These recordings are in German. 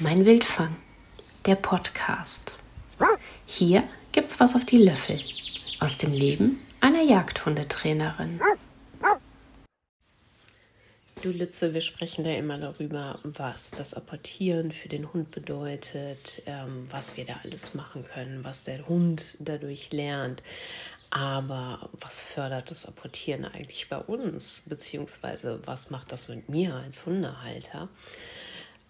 Mein Wildfang, der Podcast. Hier gibt's was auf die Löffel aus dem Leben einer Jagdhundetrainerin. Du Lütze, wir sprechen da immer darüber, was das Apportieren für den Hund bedeutet, ähm, was wir da alles machen können, was der Hund dadurch lernt. Aber was fördert das Apportieren eigentlich bei uns? Beziehungsweise was macht das mit mir als Hundehalter?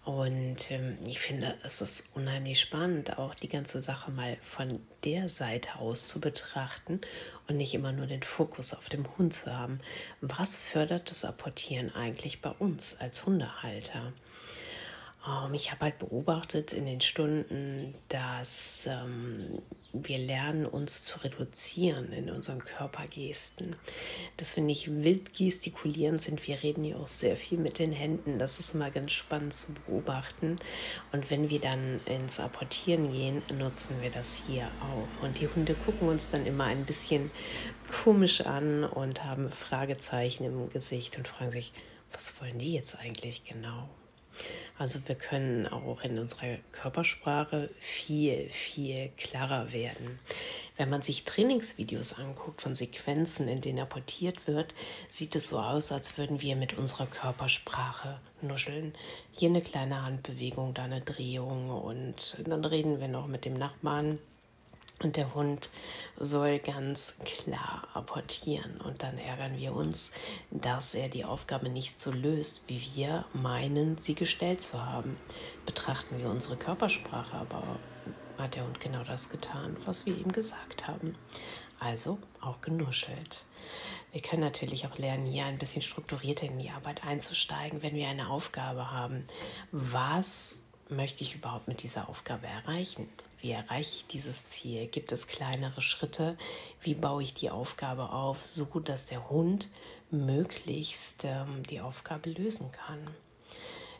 Und ähm, ich finde, es ist unheimlich spannend, auch die ganze Sache mal von der Seite aus zu betrachten und nicht immer nur den Fokus auf dem Hund zu haben. Was fördert das Apportieren eigentlich bei uns als Hundehalter? Ähm, ich habe halt beobachtet in den Stunden, dass ähm, wir lernen, uns zu reduzieren in unseren Körpergesten. Dass wir nicht wild gestikulierend sind. Wir reden ja auch sehr viel mit den Händen. Das ist mal ganz spannend zu beobachten. Und wenn wir dann ins Apportieren gehen, nutzen wir das hier auch. Und die Hunde gucken uns dann immer ein bisschen komisch an und haben Fragezeichen im Gesicht und fragen sich, was wollen die jetzt eigentlich genau? Also wir können auch in unserer Körpersprache viel, viel klarer werden. Wenn man sich Trainingsvideos anguckt von Sequenzen, in denen apportiert wird, sieht es so aus, als würden wir mit unserer Körpersprache nuscheln. Hier eine kleine Handbewegung, da eine Drehung und dann reden wir noch mit dem Nachbarn und der Hund soll ganz klar apportieren. Und dann ärgern wir uns, dass er die Aufgabe nicht so löst, wie wir meinen, sie gestellt zu haben. Betrachten wir unsere Körpersprache, aber hat der Hund genau das getan, was wir ihm gesagt haben. Also auch genuschelt. Wir können natürlich auch lernen, hier ein bisschen strukturierter in die Arbeit einzusteigen, wenn wir eine Aufgabe haben. Was möchte ich überhaupt mit dieser Aufgabe erreichen? Wie erreiche ich dieses Ziel? Gibt es kleinere Schritte? Wie baue ich die Aufgabe auf, so dass der Hund möglichst ähm, die Aufgabe lösen kann?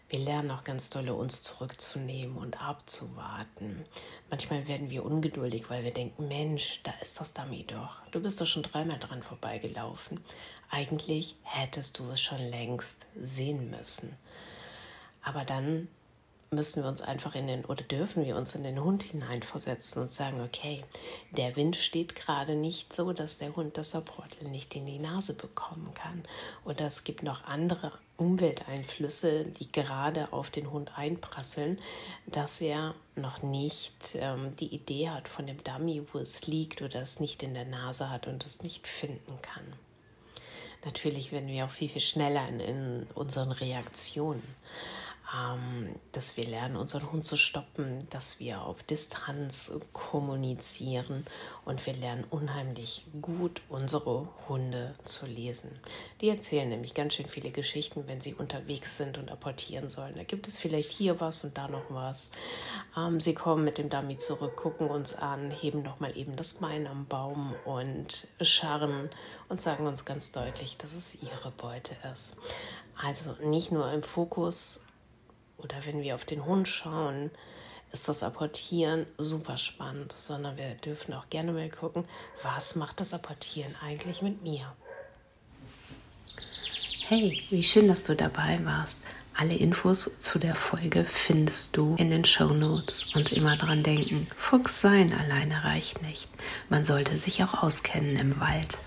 Wir lernen auch ganz dolle, uns zurückzunehmen und abzuwarten. Manchmal werden wir ungeduldig, weil wir denken, Mensch, da ist das Dummy doch. Du bist doch schon dreimal dran vorbeigelaufen. Eigentlich hättest du es schon längst sehen müssen. Aber dann müssen wir uns einfach in den oder dürfen wir uns in den Hund hineinversetzen und sagen, okay, der Wind steht gerade nicht so, dass der Hund das Supportel nicht in die Nase bekommen kann. Oder es gibt noch andere Umwelteinflüsse, die gerade auf den Hund einprasseln, dass er noch nicht ähm, die Idee hat von dem Dummy, wo es liegt oder es nicht in der Nase hat und es nicht finden kann. Natürlich werden wir auch viel, viel schneller in, in unseren Reaktionen dass wir lernen, unseren Hund zu stoppen, dass wir auf Distanz kommunizieren und wir lernen unheimlich gut unsere Hunde zu lesen. Die erzählen nämlich ganz schön viele Geschichten, wenn sie unterwegs sind und apportieren sollen. Da gibt es vielleicht hier was und da noch was. Ähm, sie kommen mit dem Dummy zurück, gucken uns an, heben nochmal eben das Bein am Baum und scharren und sagen uns ganz deutlich, dass es ihre Beute ist. Also nicht nur im Fokus oder wenn wir auf den Hund schauen, ist das Apportieren super spannend, sondern wir dürfen auch gerne mal gucken, was macht das Apportieren eigentlich mit mir. Hey, wie schön, dass du dabei warst. Alle Infos zu der Folge findest du in den Show Notes. Und immer dran denken, Fuchs sein alleine reicht nicht. Man sollte sich auch auskennen im Wald.